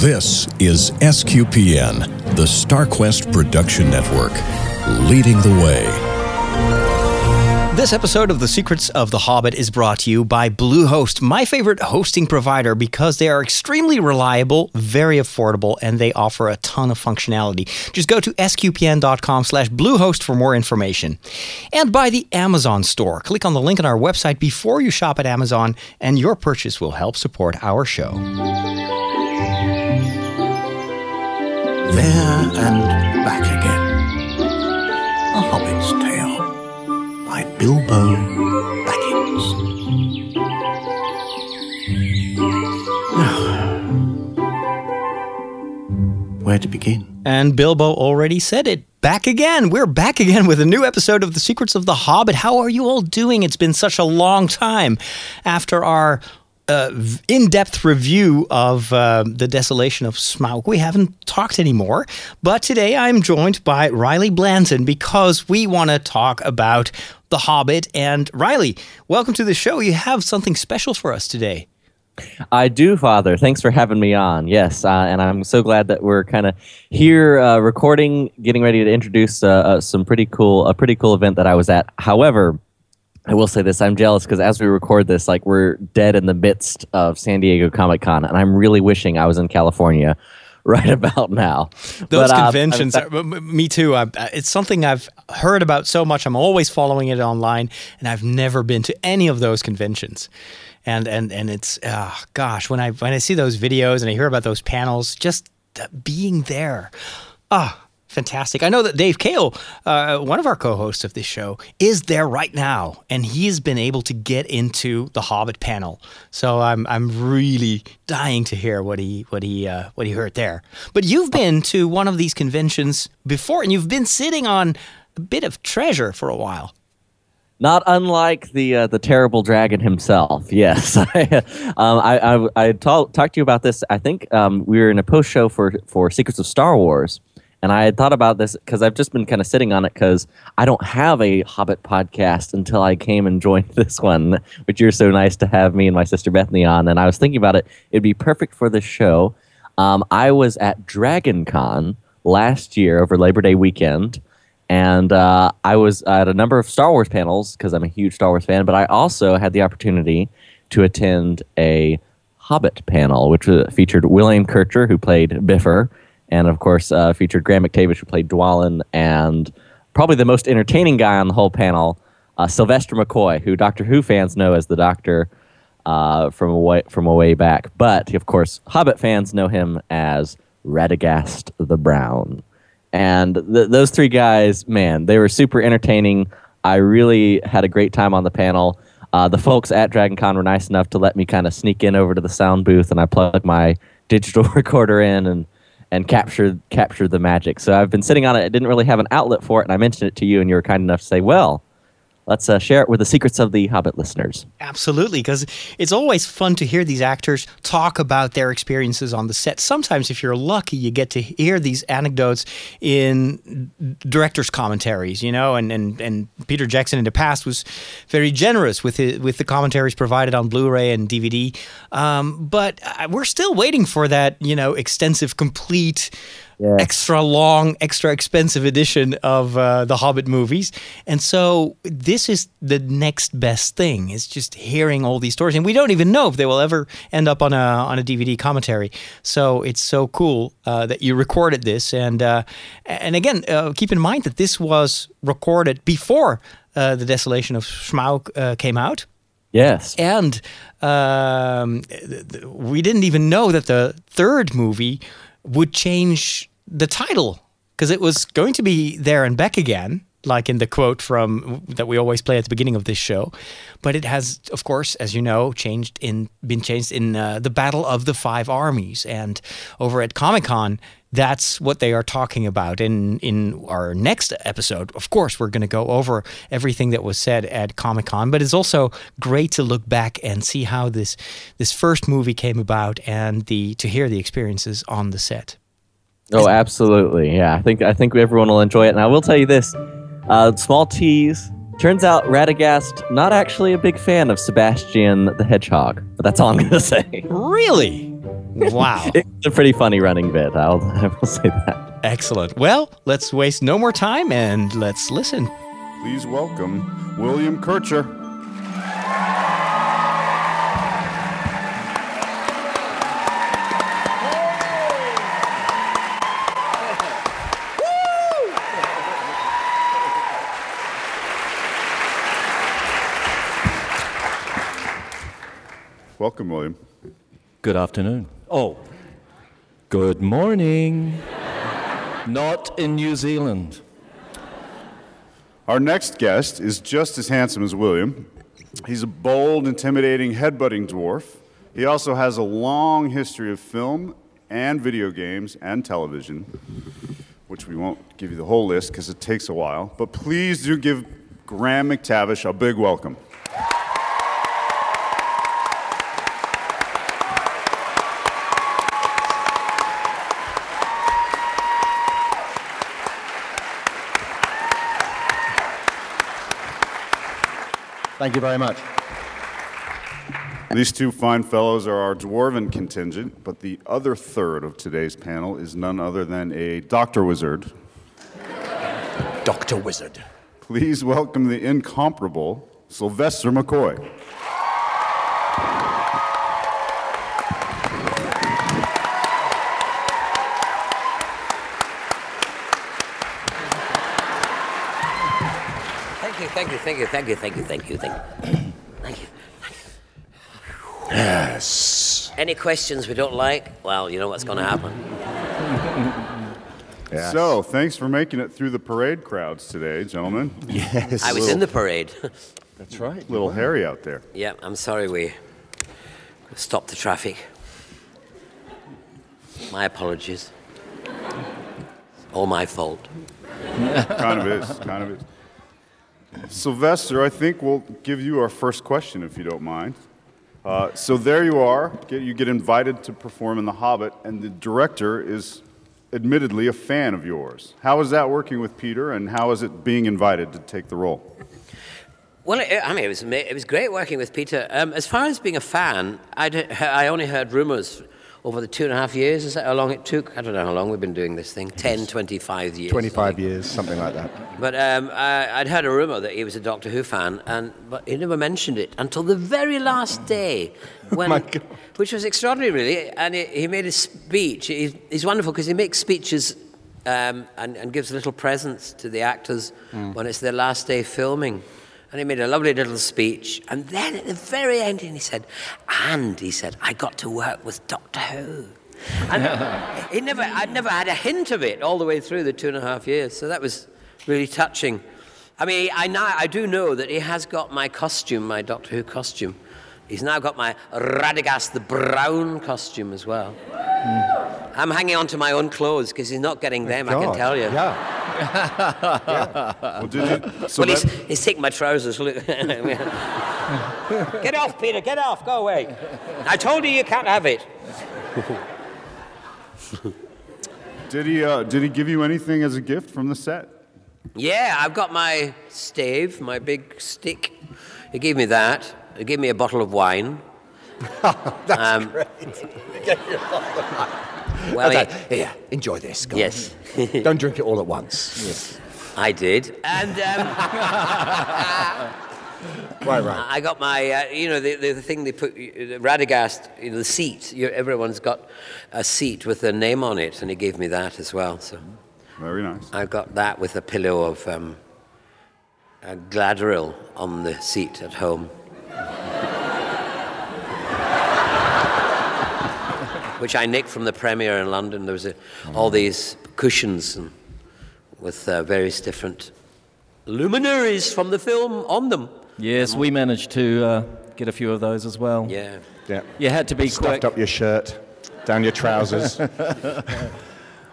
This is SQPN, the StarQuest Production Network, leading the way. This episode of The Secrets of the Hobbit is brought to you by Bluehost, my favorite hosting provider because they are extremely reliable, very affordable, and they offer a ton of functionality. Just go to sqpn.com slash bluehost for more information. And by the Amazon store. Click on the link on our website before you shop at Amazon, and your purchase will help support our show. There and back again. A Hobbit's Tale by Bilbo Baggins. Where to begin? And Bilbo already said it. Back again. We're back again with a new episode of The Secrets of the Hobbit. How are you all doing? It's been such a long time after our uh, in-depth review of uh, the desolation of Smaug. We haven't talked anymore, but today I'm joined by Riley Blanton because we want to talk about The Hobbit. And Riley, welcome to the show. You have something special for us today. I do, Father. Thanks for having me on. Yes, uh, and I'm so glad that we're kind of here uh, recording, getting ready to introduce uh, uh, some pretty cool, a pretty cool event that I was at. However, I will say this: I'm jealous because as we record this, like we're dead in the midst of San Diego Comic Con, and I'm really wishing I was in California right about now. Those but, uh, conventions, uh, me too. I, it's something I've heard about so much. I'm always following it online, and I've never been to any of those conventions and and and it's oh, gosh when I when I see those videos and I hear about those panels, just being there, ah. Oh, fantastic. I know that Dave Kale, uh, one of our co-hosts of this show, is there right now, and he's been able to get into the Hobbit panel. So I'm I'm really dying to hear what he what he uh, what he heard there. But you've been to one of these conventions before, and you've been sitting on a bit of treasure for a while. Not unlike the uh, the terrible dragon himself. Yes, um, I I, I talked to you about this. I think um, we were in a post show for for Secrets of Star Wars, and I had thought about this because I've just been kind of sitting on it because I don't have a Hobbit podcast until I came and joined this one, which you're so nice to have me and my sister Bethany on. And I was thinking about it; it'd be perfect for this show. Um, I was at Dragon Con last year over Labor Day weekend and uh, I was at a number of Star Wars panels because I'm a huge Star Wars fan. But I also had the opportunity to attend a Hobbit panel, which featured William Kircher, who played Bifur, and of course uh, featured Graham McTavish, who played Dwalin, and probably the most entertaining guy on the whole panel, uh, Sylvester McCoy, who Doctor Who fans know as the Doctor uh, from a way, from a way back. But of course, Hobbit fans know him as Radagast the Brown. And th- those three guys, man, they were super entertaining. I really had a great time on the panel. Uh, the folks at Dragon Con were nice enough to let me kind of sneak in over to the sound booth, and I plugged my digital recorder in and and captured captured the magic. So I've been sitting on it. I didn't really have an outlet for it, and I mentioned it to you, and you were kind enough to say, "Well, let's uh, share it with the secrets of the Hobbit listeners. Absolutely, because it's always fun to hear these actors talk about their experiences on the set. Sometimes, if you're lucky, you get to hear these anecdotes in directors' commentaries, you know, and, and, and Peter Jackson in the past was very generous with his, with the commentaries provided on Blu-ray and DVD. Um, but uh, we're still waiting for that, you know, extensive, complete extra long, extra expensive edition of uh, the Hobbit movies. And so this is the next best thing. It's just hearing all these stories, and we don't even know if they will ever end up on a on a DVD commentary. So it's so cool uh, that you recorded this, and uh, and again, uh, keep in mind that this was recorded before uh, the Desolation of Smaug uh, came out. Yes. And um, we didn't even know that the third movie would change the title because it was going to be there and back again like in the quote from that we always play at the beginning of this show. But it has of course as you know changed in been changed in uh, the battle of the five armies. And over at comic-con that's what they are talking about. In in our next episode of course we're going to go over everything that was said at comic-con. But it's also great to look back and see how this this first movie came about and the to hear the experiences on the set. Oh, absolutely. Yeah, I think I think everyone will enjoy it. And I will tell you this: uh, small tease. Turns out Radagast not actually a big fan of Sebastian the Hedgehog, but that's all I'm going to say. Really? Wow. It's a pretty funny running bit. I'll I will say that. Excellent. Well, let's waste no more time and let's listen. Please welcome William Kircher. Welcome, William. Good afternoon. Oh, good morning. Not in New Zealand. Our next guest is just as handsome as William. He's a bold, intimidating, headbutting dwarf. He also has a long history of film and video games and television, which we won't give you the whole list because it takes a while. But please do give Graham McTavish a big welcome. Thank you very much. These two fine fellows are our dwarven contingent, but the other third of today's panel is none other than a doctor wizard. Dr. Wizard. Please welcome the incomparable Sylvester McCoy. Thank you, thank you, thank you, thank you, thank you, thank you, thank you. Yes. Any questions we don't like? Well, you know what's going to happen. Yes. So, thanks for making it through the parade crowds today, gentlemen. yes. I was in the parade. That's right. Little hairy out there. yeah, I'm sorry we stopped the traffic. My apologies. All my fault. kind of is. Kind of is. Sylvester, I think we'll give you our first question if you don't mind. Uh, so there you are. Get, you get invited to perform in The Hobbit, and the director is admittedly a fan of yours. How is that working with Peter, and how is it being invited to take the role? Well, it, I mean, it was, it was great working with Peter. Um, as far as being a fan, I'd, I only heard rumors over the two and a half years. Is that how long it took? I don't know how long we've been doing this thing 10, 25 years. 25 years, something like that. But um, I, I'd heard a rumor that he was a Doctor Who fan, and but he never mentioned it until the very last day, when, my God. which was extraordinary, really. And he, he made a speech. He, he's wonderful because he makes speeches um, and, and gives little presents to the actors when it's their last day filming. And he made a lovely little speech. And then at the very end, he said, "And he said, I got to work with Doctor Who." And he never, I'd never had a hint of it all the way through the two and a half years. So that was really touching. I mean, I, now, I do know that he has got my costume, my Doctor Who costume. He's now got my Radagast the Brown costume as well. Hmm. I'm hanging on to my own clothes because he's not getting them, I can tell you. Yeah. Well, did you, so Well, he's, that- he's taking my trousers. Look. get off, Peter, get off, go away. I told you you can't have it. did he, uh, did he give you anything as a gift from the set? Yeah, I've got my stave, my big stick. He gave me that. He gave me a bottle of wine. That's Um, great. Well, Okay, he- Here, enjoy this. Go on. yes, Don't drink it all at once. Yes. I did. And um, Right, right. I got my, uh, you know, the, the, the thing they put, the Radagast, you know, the seat. You, everyone's got a seat with their name on it, and he gave me that as well. So Very nice. I got that with a pillow of um, a Galadriel on the seat at home. Which I nicked from the premiere in London. There was a, all these cushions and, with uh, various different luminaries from the film on them. Yes, we managed to uh, get a few of those as well. Yeah. Yeah. You had to be Stuffed quick. up your shirt, down your trousers.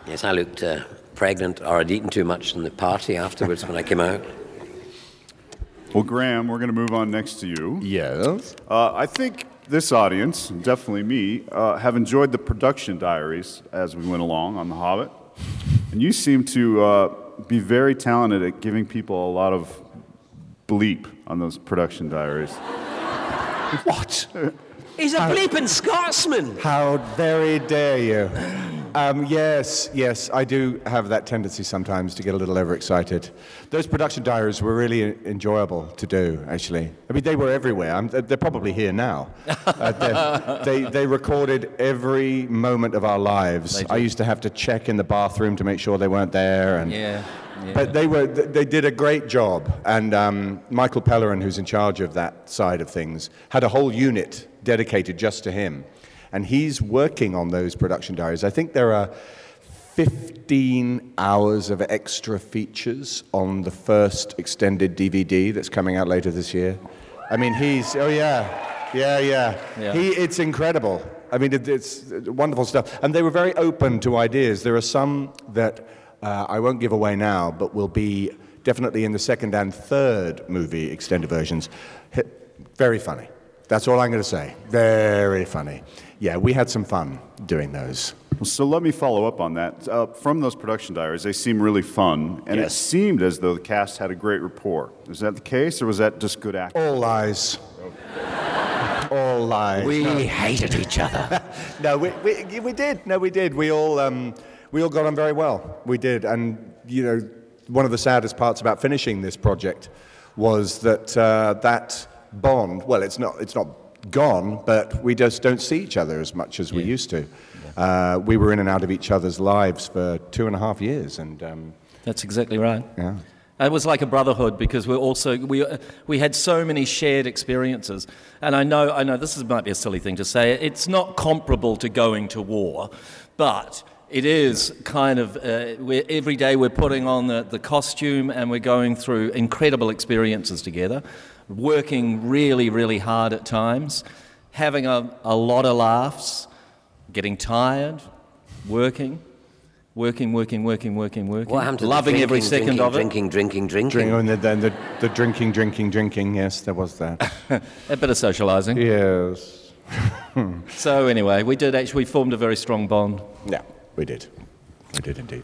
Yes, I looked uh, pregnant or I'd eaten too much in the party afterwards when I came out. Well, Graham, we're going to move on next to you. yes. Uh, I think this audience, definitely me, uh, have enjoyed the production diaries as we went along on The Hobbit. And you seem to uh, be very talented at giving people a lot of bleep on those production diaries. What? He's a bleeping Scotsman. How very dare you? Um, yes, yes, I do have that tendency sometimes to get a little overexcited. Those production diaries were really enjoyable to do, actually. I mean, they were everywhere. I'm, they're probably here now. Uh, they, they recorded every moment of our lives. I used to have to check in the bathroom to make sure they weren't there. And, Yeah. yeah. But they were they did a great job, and um, Michael Pellerin, who's in charge of that side of things, had a whole unit dedicated just to him, and he's working on those production diaries. I think there are 15 hours of extra features on the first extended DVD that's coming out later this year. I mean, he's oh yeah, yeah, yeah. Yeah. He it's incredible. I mean, it, it's wonderful stuff. And they were very open to ideas. There are some that uh, I won't give away now, but will be definitely in the second and third movie extended versions. Very funny. That's all I'm going to say. Very funny. Yeah, we had some fun doing those. So let me follow up on that. Uh, from those production diaries, they seem really fun, and it seemed as though the cast had a great rapport. Is that the case, or was that just good acting? All lies. All lies. We hated each other. No, we, we, we did. No, we did. We all, um, we all got on very well. We did. And, you know, one of the saddest parts about finishing this project was that uh, that bond, well, it's not, it's not gone, but we just don't see each other as much as we used to. Uh, we were in and out of each other's lives for two and a half years. And, um, That's exactly right. yeah. It was like a brotherhood because we're also we we had so many shared experiences, and I know I know this is, might be a silly thing to say. It's not comparable to going to war, but it is kind of uh, we're, every day we're putting on the, the costume and we're going through incredible experiences together, working really really hard at times, having a, a lot of laughs, getting tired, working. Working, working, working, working, working. What happened to the Loving every drinking, second drinking, of it. Drinking, drinking, drinking. Drink, oh, and then the, the drinking, drinking, drinking. Yes, there was that. A bit of socialising. yes. So anyway, we did actually we formed a very strong bond. Yeah, we did. We did indeed.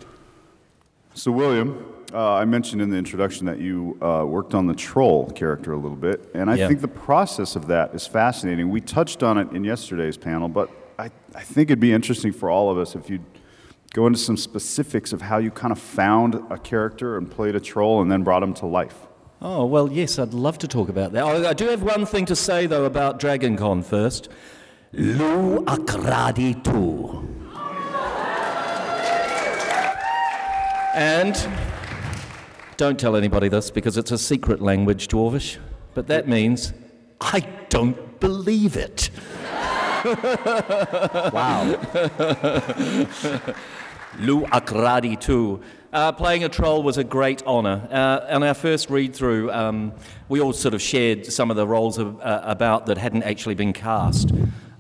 So, William, uh, I mentioned in the introduction that you uh, worked on the troll character a little bit, and I Yeah. think the process of that is fascinating. We touched on it in yesterday's panel, but I, I think it'd be interesting for all of us if you'd go into some specifics of how you kind of found a character and played a troll and then brought him to life. Oh well, yes, I'd love to talk about that. Oh, I do have one thing to say though about Dragon Con first. Lu Akradi too. And don't tell anybody this because it's a secret language, Dwarvish. But that means I don't believe it. Wow. Lou Akradi too. Uh, playing a troll was a great honour. Uh, on our first read through, um, we all sort of shared some of the roles of, uh, about that hadn't actually been cast.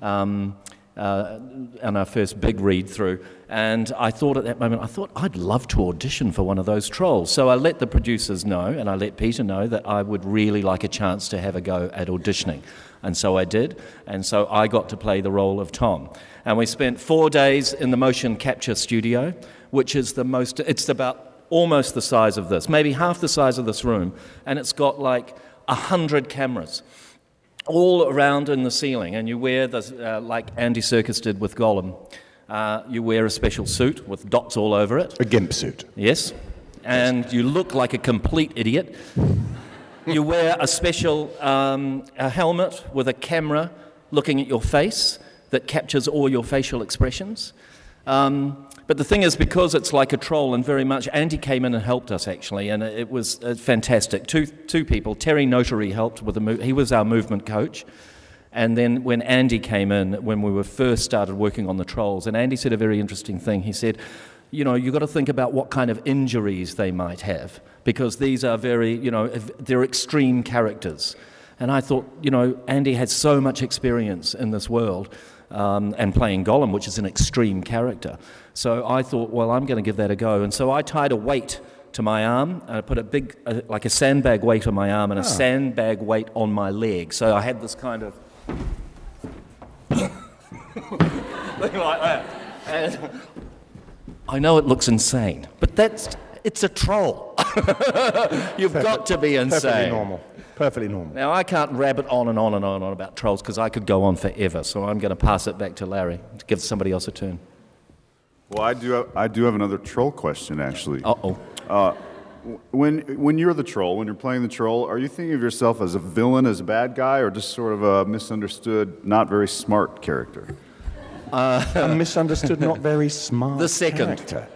Um, uh, on our first big read through, and I thought at that moment, I thought I'd love to audition for one of those trolls. So I let the producers know, and I let Peter know that I would really like a chance to have a go at auditioning. And so I did, and so I got to play the role of Tom. And we spent four days in the motion capture studio, which is the most, it's about almost the size of this, maybe half the size of this room, and it's got like a hundred cameras all around in the ceiling, and you wear the, uh, like Andy Serkis did with Gollum. Uh, you wear a special suit with dots all over it. A gimp suit. Yes. And you look like a complete idiot. You wear a special um, a helmet with a camera looking at your face that captures all your facial expressions. Um, but the thing is, because it's like a troll and very much, Andy came in and helped us actually, and it was uh, fantastic. Two, two people, Terry Notary helped with the move, he was our movement coach. And then when Andy came in, when we were first started working on the trolls, and Andy said a very interesting thing. He said, you know, you've got to think about what kind of injuries they might have, because these are very, you know, they're extreme characters. And I thought, you know, Andy had so much experience in this world um, and playing Gollum, which is an extreme character. So I thought, well, I'm going to give that a go. And so I tied a weight to my arm, and I put a big, uh, like a sandbag weight on my arm and a sandbag weight on my leg. So I had this kind of thing like that. And I know it looks insane, but that's It's a troll. You've got to be insane. Perfectly insane. normal. Perfectly normal. Now, I can't rabbit on and on and on and on about trolls because I could go on forever. So I'm going to pass it back to Larry to give somebody else a turn. Well, I do. Have, I do have another troll question, actually. Uh oh. Uh, when when you're the troll, when you're playing the troll, are you thinking of yourself as a villain, as a bad guy, or just sort of a misunderstood, not very smart character? a misunderstood, not very smart The second. character.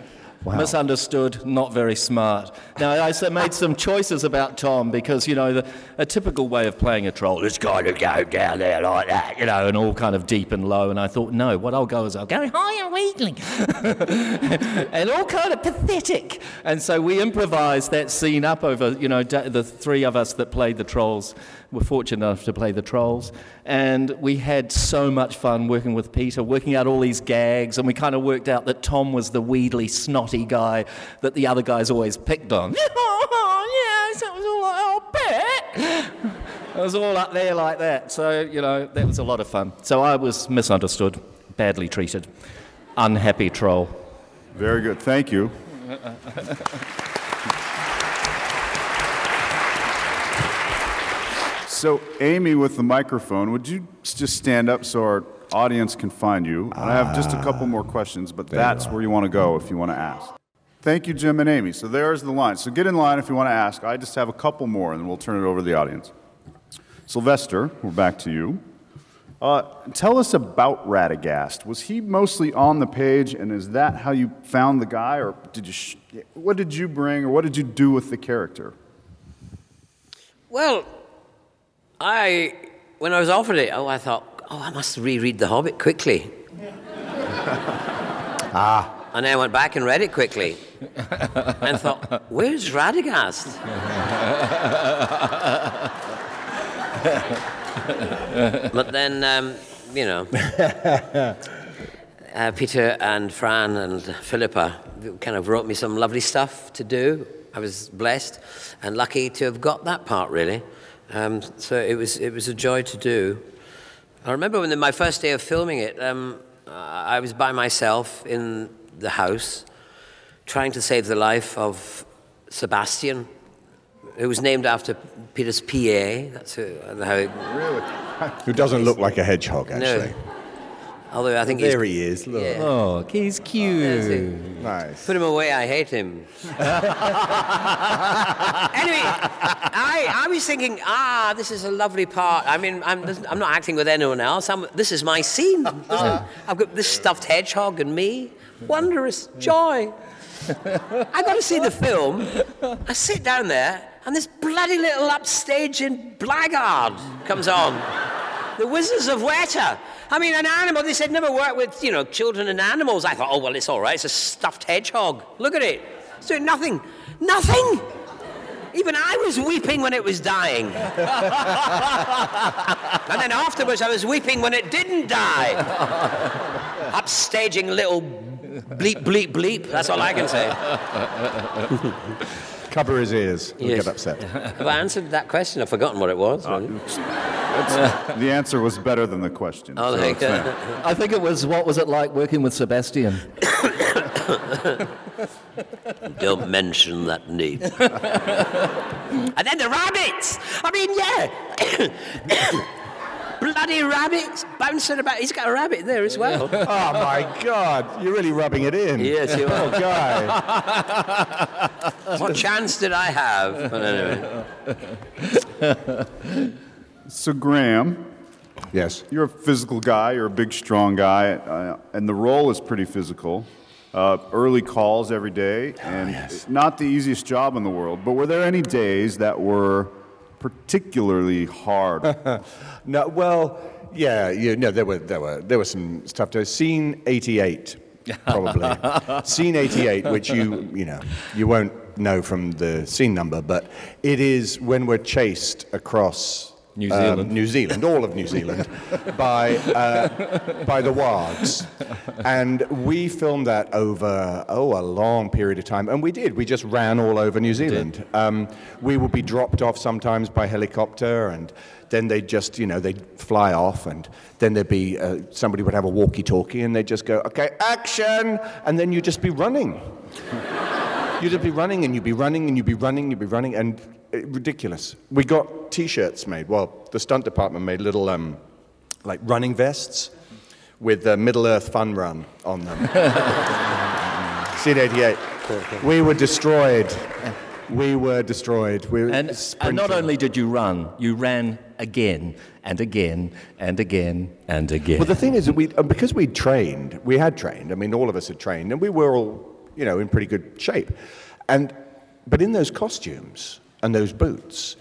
Wow. Misunderstood, not very smart. Now, I made some choices about Tom because, you know, the, a typical way of playing a troll is kind of go down there like that, you know, and all kind of deep and low. And I thought, no, what I'll go is I'll go high and weakling and all kind of pathetic. And so we improvised that scene up over, you know, the three of us that played the trolls were fortunate enough to play the trolls. And we had so much fun working with Peter, working out all these gags. And we kind of worked out that Tom was the wheedly, snotty guy that the other guys always picked on. oh, yes, it was all like, oh, bet. It was all up there like that. So, you know, that was a lot of fun. So I was misunderstood, badly treated, unhappy troll. Very good. Thank you. So, Amy with the microphone, would you just stand up so our audience can find you? And I have just a couple more questions, but that's where you want to go if you want to ask. Thank you, Jim and Amy. So, there's the line. So, get in line if you want to ask. I just have a couple more, and then we'll turn it over to the audience. Sylvester, we're back to you. Uh, tell us about Radagast. Was he mostly on the page, and is that how you found the guy, or did you? Sh- what did you bring, or what did you do with the character? Well, I, when I was offered it, oh, I thought, oh, I must reread The Hobbit quickly. ah. And then I went back and read it quickly and thought, where's Radagast? but then, um, you know, uh, Peter and Fran and Philippa kind of wrote me some lovely stuff to do. I was blessed and lucky to have got that part, really. Um, so it was, it was a joy to do. I remember when my first day of filming it, um, I was by myself in the house trying to save the life of Sebastian, who was named after Peter's PA. That's who, how it, Who doesn't look like a hedgehog, actually. Although I think There he's, he is. Look. Yeah. Oh, he's cute. There's it. Nice. Put him away, I hate him. anyway, I, I was thinking, ah, this is a lovely part. I mean, I'm, I'm not acting with anyone else. I'm, this is my scene. This is- I've got this stuffed hedgehog and me. Wondrous joy. I got to see the film. I sit down there, and this bloody little upstage in blackguard comes on. The Wizards of Weta. I mean, an animal. They said never work with, you know, children and animals. I thought, oh well, it's all right. It's a stuffed hedgehog. Look at it. It's doing nothing. Nothing. Even I was weeping when it was dying. and then afterwards, I was weeping when it didn't die. Upstaging little bleep, bleep, bleep. That's all I can say. Cover his ears. He'll Yes. get upset. Have I answered that question? I've forgotten what it was. Uh, really. The answer was better than the question. Oh, so there you it's go. fine. I think it was what was it like working with Sebastian? Don't mention that name. and then the rabbits. I mean, yeah. Bloody rabbits bouncing about. He's got a rabbit there as well. oh my God! You're really rubbing it in. Yes, you Poor are. guy. What chance did I have? But anyway. So, Graham, yes. you're a physical guy, you're a big, strong guy, uh, and the role is pretty physical. Uh, early calls every day, and not the easiest job in the world. But were there any days that were particularly hard? No, well, yeah, you know, there were there were there were some stuff. To, scene 88, probably. scene 88, which you you know you won't know from the scene number, but it is when we're chased across. New um, Zealand. New Zealand, all of New Zealand, by uh, by the Wargs, and we filmed that over oh a long period of time, and we did. We just ran all over New Zealand. Um, we would be dropped off sometimes by helicopter, and then they'd just you know they'd fly off, and then there'd be uh, somebody would have a walkie-talkie, and they'd just go okay action, and then you'd just be running. You'd just be running and you'd be running and you'd be running, you'd be running, and uh, ridiculous. We got T-shirts made. Well, the stunt department made little um, like running vests with uh, Middle Earth Fun Run on them. Seed 88. We were destroyed. We were destroyed. We were And, and not only did you run, you ran again and again and again and again. Well, the thing is, that we uh, because we trained, we had trained. I mean, all of us had trained, and we were all, you know, in pretty good shape. And but in those costumes and those boots,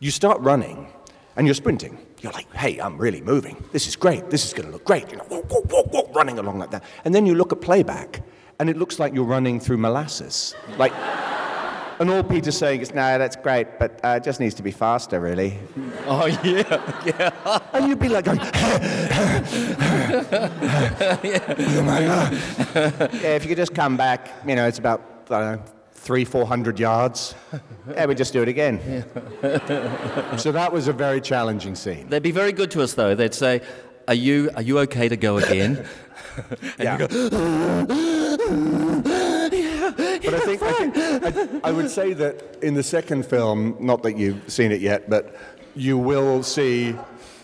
you start running, and you're sprinting. You're like, hey, I'm really moving. This is great. This is going to look great. You know, walk, walk, walk, running along like that. And then you look at playback, and it looks like you're running through molasses, like. And all Peter's saying is, no, that's great, but uh, it just needs to be faster, really. oh, yeah, yeah. And you'd be like going, oh. Yeah, if you could just come back, you know, it's about, I don't know, three, four hundred yards. Yeah, we just do it again. so that was a very challenging scene. They'd be very good to us, though. They'd say, Are you, are you okay to go again? Yeah. but I think, I, think I, would say that in the second film, not that you've seen it yet, but you will see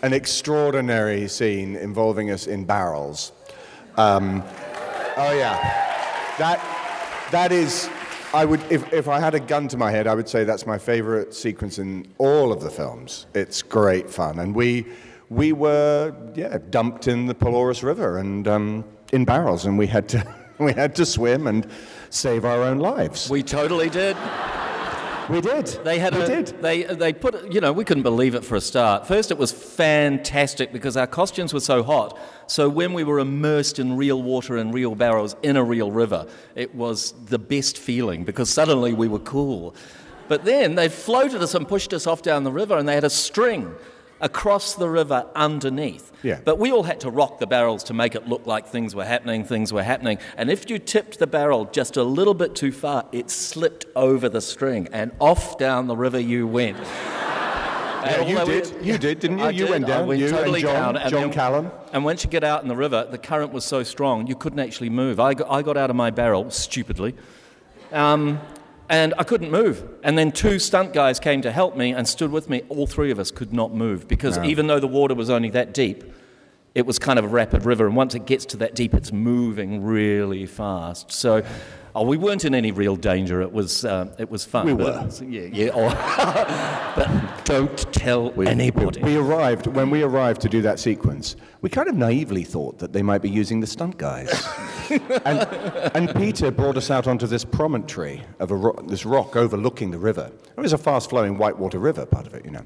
an extraordinary scene involving us in barrels. Um, oh yeah, that that is. I would, if, if I had a gun to my head, I would say that's my favorite sequence in all of the films. It's great fun, and we we were yeah dumped in the Pelorus River and um, in barrels, and we had to we had to swim and save our own lives. we totally did. We did. They had we a, did. They they put you know we couldn't believe it for a start. First, it was fantastic because our costumes were so hot. So when we were immersed in real water and real barrels in a real river, it was the best feeling because suddenly we were cool. But then they floated us and pushed us off down the river, and they had a string across the river underneath. Yeah. But we all had to rock the barrels to make it look like things were happening, things were happening. And if you tipped the barrel just a little bit too far, it slipped over the string and off down the river you went. Yeah, you although we- did. You did, didn't you? I You did. went down. went You and totally John- down. John then- Callen. And once you get out in the river, the current was so strong you couldn't actually move. I got, I got out of my barrel stupidly, um, and I couldn't move. And then two stunt guys came to help me and stood with me. All three of us could not move because even though the water was only that deep, it was kind of a rapid river. And once it gets to that deep, it's moving really fast. So. Oh, we weren't in any real danger. It was, uh, it was fun. We but- Yeah, yeah. oh. but don't tell anybody. We arrived when we arrived to do that sequence. We kind of naively thought that they might be using the stunt guys, and, and Peter brought us out onto this promontory of a ro- this rock overlooking the river. It was a fast-flowing whitewater river, part of it, you know.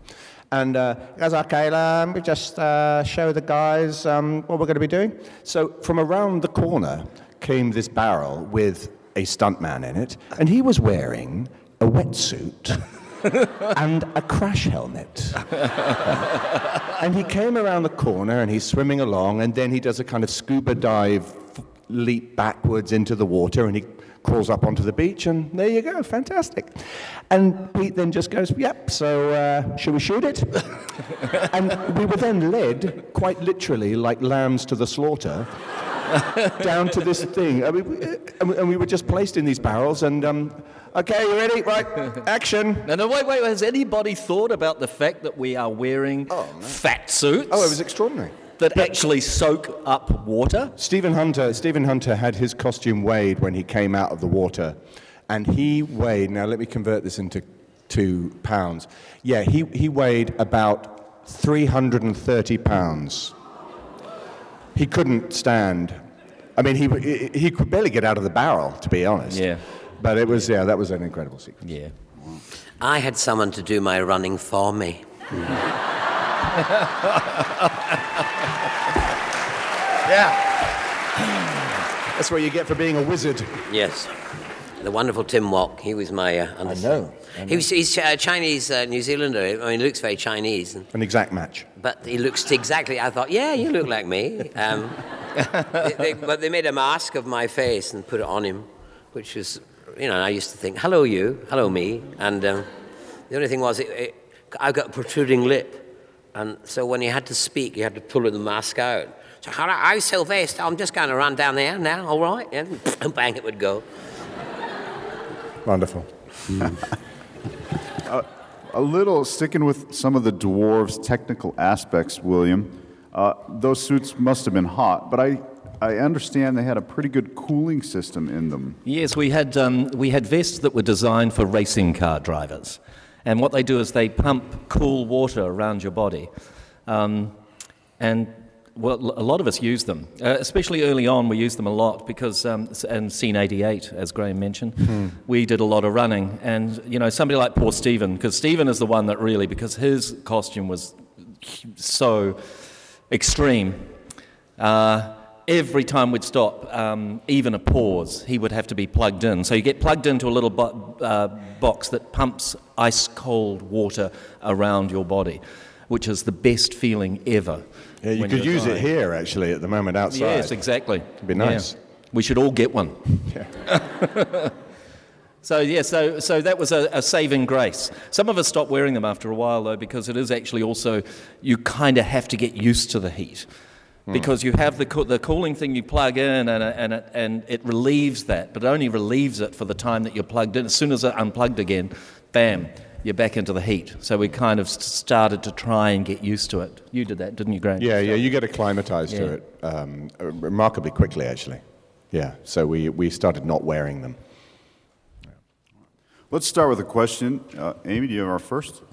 And uh, he goes, "Okay, um, we just uh, show the guys um, what we're going to be doing." So from around the corner came this barrel with a stuntman in it, and he was wearing a wetsuit and a crash helmet. and he came around the corner and he's swimming along, and then he does a kind of scuba dive leap backwards into the water and he crawls up onto the beach, and there you go, fantastic. And Pete then just goes, Yep, so uh, should we shoot it? and we were then led, quite literally, like lambs to the slaughter. down to this thing. I mean, we, and we- were just placed in these barrels, and um, okay, you ready? Right, action. No, no, wait, wait. Has anybody thought about the fact that we are wearing fat suits Oh, it was extraordinary. that actually soak up water? Stephen Hunter, Stephen Hunter had his costume weighed when he came out of the water, and he weighed. Now let me convert this into two pounds. Yeah, he, he weighed about 330 pounds. He couldn't stand. I mean, he, he he could barely get out of the barrel, to be honest. Yeah. But it was yeah, that was an incredible sequence. Yeah. I had someone to do my running for me. Yeah. That's what you get for being a wizard. Yes. The wonderful Tim Wok. He was my. Uh, under- know, I He was, he's a Chinese uh, New Zealander. I mean, he looks very Chinese, and, An exact match. but he looks exactly. I thought, yeah, you look like me. Um, they, they, but they made a mask of my face and put it on him, which was, you know, I used to think, hello, you, hello, me. And um, the only thing was, it, it, I got a protruding lip. And so when he had to speak, he had to pull the mask out. So, hello, I'm Sylvester. I'm just going to run down there now, all right? And bang, it would go. Wonderful. A little sticking with some of the dwarves' technical aspects, William. Uh, those suits must have been hot, but I, I understand they had a pretty good cooling system in them. Yes, we had, um, we had vests that were designed for racing car drivers. And what they do is they pump cool water around your body. Um, and well, a lot of us use them, uh, especially early on. We used them a lot because, um, and Scene 88, as Graham mentioned, we did a lot of running. And, you know, somebody like poor Stephen, because Stephen is the one that really, because his costume was so extreme, uh, every time we'd stop, um, even a pause, he would have to be plugged in. So you get plugged into a little bo- uh, box that pumps ice cold water around your body, which is the best feeling ever. Yeah, you could use it here, actually, at the moment outside. Yes, exactly. It'd be nice. Yeah. We should all get one. Yeah. So yeah, so so that was a, a saving grace. Some of us stopped wearing them after a while though, because it is actually also you kind of have to get used to the heat, hmm. because you have the co- the cooling thing you plug in and it- and it, and it relieves that, but it only relieves it for the time that you're plugged in. As soon as it unplugged again, bam, you're back into the heat. So we kind of started to try and get used to it. You did that, didn't you, Graham? Yeah, yeah, you get acclimatized to it um, remarkably quickly, actually. Yeah, so we, we started not wearing them. Let's start with a question. Uh, Amy, do you have our first?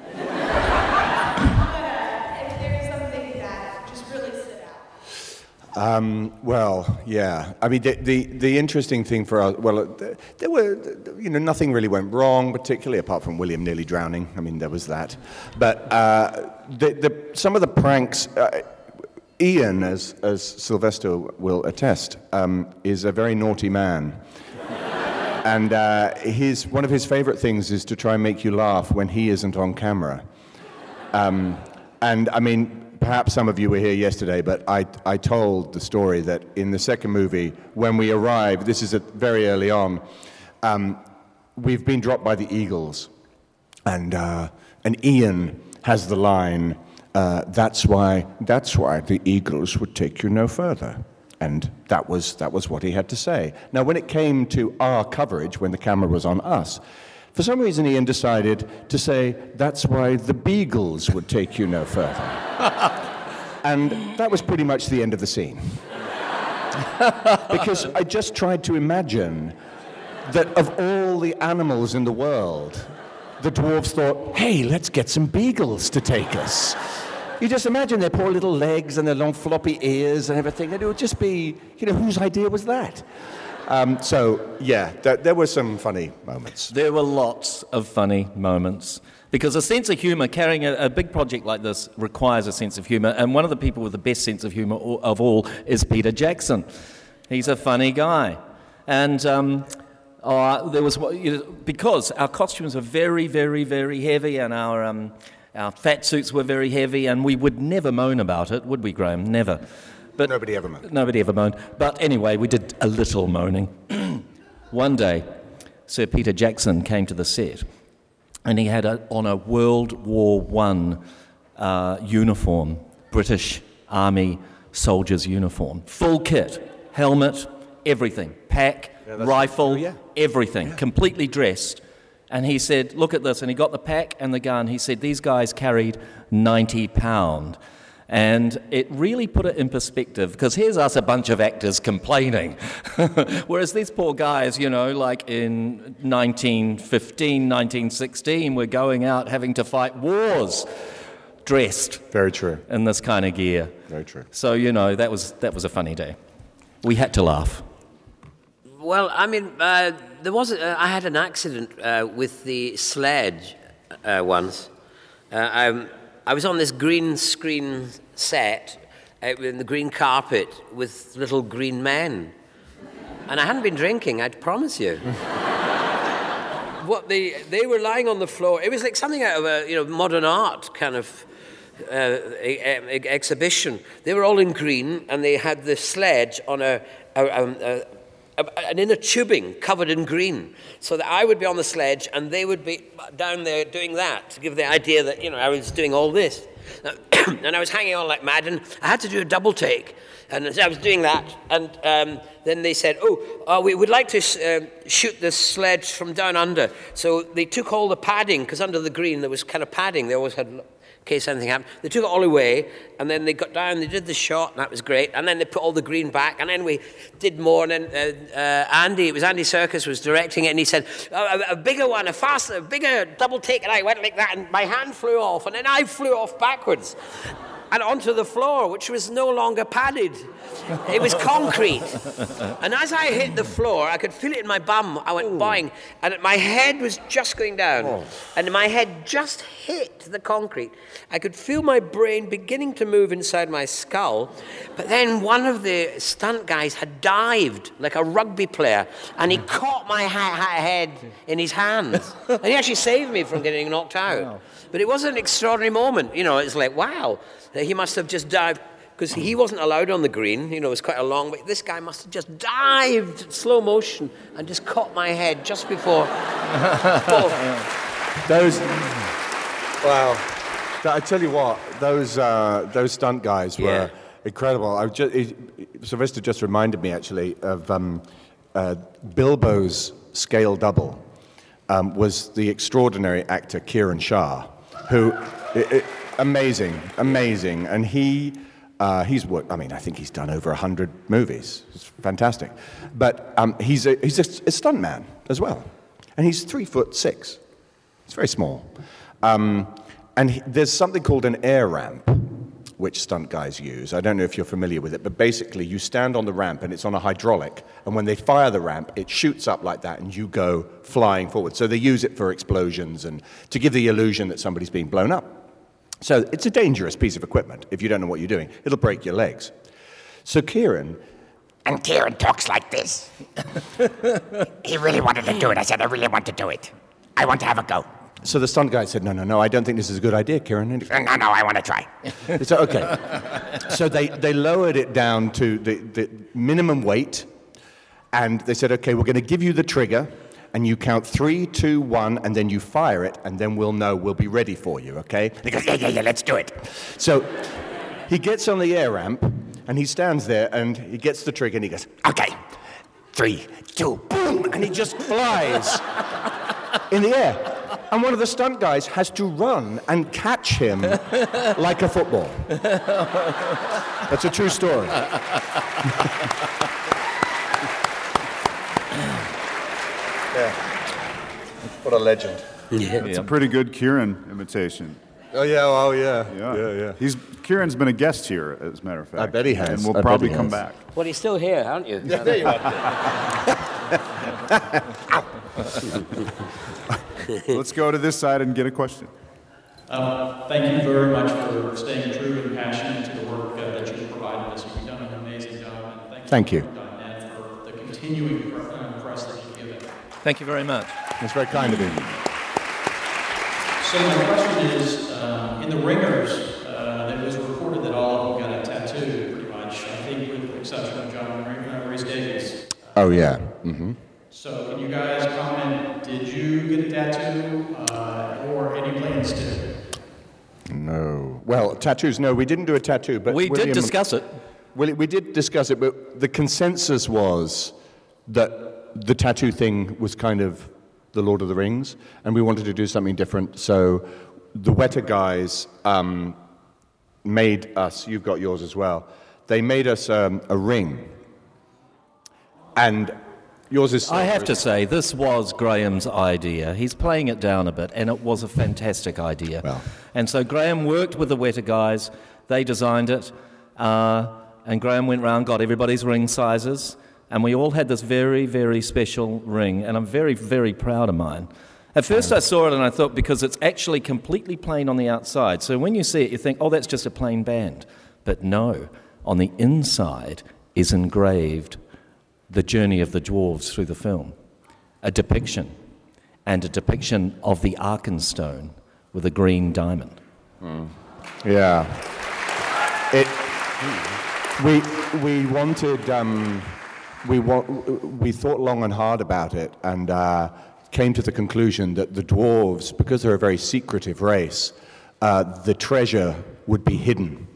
if there's something that just really stood out. Well, yeah. I mean, the, the, the interesting thing for us, well, uh, there were, you know, nothing really went wrong, particularly apart from William nearly drowning. I mean, there was that. But uh, the, the, some of the pranks, uh, Ian, as, as Sylvester will attest, um, is a very naughty man. and uh, his, one of his favorite things is to try and make you laugh when he isn't on camera. Um, and I mean, perhaps some of you were here yesterday, but I, I told the story that in the second movie, when we arrived, this is very early on, um, we've been dropped by the Eagles. And, uh, and Ian has the line, uh, that's, why, that's why the Eagles would take you no further. And that was, that was what he had to say. Now, when it came to our coverage, when the camera was on us, for some reason Ian decided to say, that's why the Beagles would take you no further. and that was pretty much the end of the scene. because I just tried to imagine that of all the animals in the world, the dwarves thought, hey, let's get some beagles to take us. You just imagine their poor little legs and their long floppy ears and everything, and it would just be, you know, whose idea was that? Um, so, yeah, th- there were some funny moments. There were lots of funny moments because a sense of humour, carrying a, a big project like this, requires a sense of humour. And one of the people with the best sense of humour of all is Peter Jackson. He's a funny guy. And um, uh, there was, you know, because our costumes were very, very, very heavy and our, um, our fat suits were very heavy, and we would never moan about it, would we, Graham? Never. But Nobody ever moaned. Nobody ever moaned. But anyway, we did a little moaning. One day, Sir Peter Jackson came to the set, and he had a, on a World War One uh, uniform, British Army soldier's uniform, full kit, helmet, everything, pack, rifle, yeah. everything, completely dressed. And he said, "Look at this." And he got the pack and the gun. He said, "These guys carried 90 pound." And it really put it in perspective because here's us, a bunch of actors complaining. Whereas these poor guys, you know, like in 1915, 1916, were going out having to fight wars dressed Very true. in this kind of gear. Very true. So, you know, that was, that was a funny day. We had to laugh. Well, I mean, uh, there was I had an accident uh, with the sledge uh, once. Uh, um, I was on this green screen set uh, in the green carpet with little green men, and I hadn't been drinking. I'd promise you. what they they were lying on the floor. It was like something out of a you know modern art kind of uh, e- e- exhibition. They were all in green, and they had the sledge on a, a, um, a, a, an inner tubing covered in green, so that I would be on the sledge and they would be down there doing that to give the idea that you know I was doing all this. And I was hanging on like mad, and I had to do a double take. And as I was doing that, and um, then they said, "Oh, uh, we would like to uh, shoot the sledge from down under." So they took all the padding because under the green there was kind of padding. They always had case anything happened. They took it all away, and then they got down. They did the shot, and that was great. And then they put all the green back, and then we did more. And then uh, uh, Andy, it was Andy Serkis, was directing it, and he said, "A, a bigger one, a faster, a bigger double take." And I went like that, and my hand flew off, and then I flew off backwards and onto the floor, which was no longer padded. It was concrete. And as I hit the floor, I could feel it in my bum. I went boing, and my head was just going down. Oh. And my head just hit the concrete. I could feel my brain beginning to move inside my skull. But then one of the stunt guys had dived like a rugby player, and he mm. caught my ha- ha- head in his hands. And he actually saved me from getting knocked out. But it was an extraordinary moment. You know, it's like, wow, he must have just dived because he wasn't allowed on the green. You know, it was quite a long way. This guy must have just dived slow motion and just caught my head just before. oh, Those. Wow. I tell you what, those uh, those stunt guys were Yeah. incredible. I just, it, Sylvester just reminded me actually of um, uh, Bilbo's scale double um, was the extraordinary actor Kiran Shah, who i i amazing, amazing, and he. Uh, he's worked, I mean, I think he's done over 100 movies. It's fantastic. But um, he's, a, he's a, a stunt man as well. And he's three foot six. It's very small. Um, and he, there's something called an air ramp, which stunt guys use. I don't know if you're familiar with it, but basically you stand on the ramp and it's on a hydraulic, and when they fire the ramp, it shoots up like that and you go flying forward. So they use it for explosions and to give the illusion that somebody's being blown up. So it's a dangerous piece of equipment if you don't know what you're doing. It'll break your legs. So Kiran And Kiran talks like this. he really wanted to do it. I said, I really want to do it. I want to have a go. So the stunt guy said, No, no, no, I don't think this is a good idea, Kiran. And No, no, I want to try. so, Okay. so they, they lowered it down to the, the minimum weight, and they said, Okay, we're going to give you the trigger, and you count three, two, one, and then you fire it, and then we'll know, we'll be ready for you, okay? He goes, yeah, yeah, yeah, let's do it. So he gets on the air ramp, and he stands there, and he gets the trigger, and he goes, Okay. Three, two, boom. and he just flies in the air. And one of the stunt guys has to run and catch him like a football. That's a true story. yeah. What a legend. It's a pretty good Kiran imitation. Oh yeah, oh yeah, Yeah. yeah, yeah. He's Kiran's been a guest here, as a matter of fact. I bet he has. And we'll I probably come back. well, he's still here, aren't you? Yeah, there you are. Let's go to this side and get a question. Uh, Thank you very much for staying true and passionate to the work uh, that you've provided us. You've done an amazing job, and Thank you. for Dinette for the continuing pr- uh, press that you give it. Thank you very much. That's very kind of you. So my question is, um, in the ringers, uh, it was reported that all of them got a tattoo, pretty much. I think with the exception of John uh, Rhys Davies. Oh yeah. Mm-hmm. So can you guys comment? Did you get a tattoo, uh, or any plans to? No. Well, tattoos. No, we didn't do a tattoo, but We William- did discuss it. Well, we did discuss it, but the consensus was that the tattoo thing was kind of the Lord of the Rings, and we wanted to do something different. So the Weta guys um, made us, you've got yours as well, they made us um, a ring. And yours is. I have to say, this was Graham's idea. He's playing it down a bit, and it was a fantastic idea. Well. And so Graham worked with the Weta guys. They designed it, uh, and Graham went round, got everybody's ring sizes, and we all had this very, very special ring. And I'm very, very proud of mine. At first, I saw it and I thought because it's actually completely plain on the outside. So when you see it, you think, oh, that's just a plain band. But no, on the inside is engraved the journey of the dwarves through the film, a depiction, and a depiction of the Arkenstone with a green diamond. Yeah. It, we, we wanted, um, we, wa- we thought long and hard about it and uh, came to the conclusion that the dwarves, because they're a very secretive race, uh, the treasure would be hidden.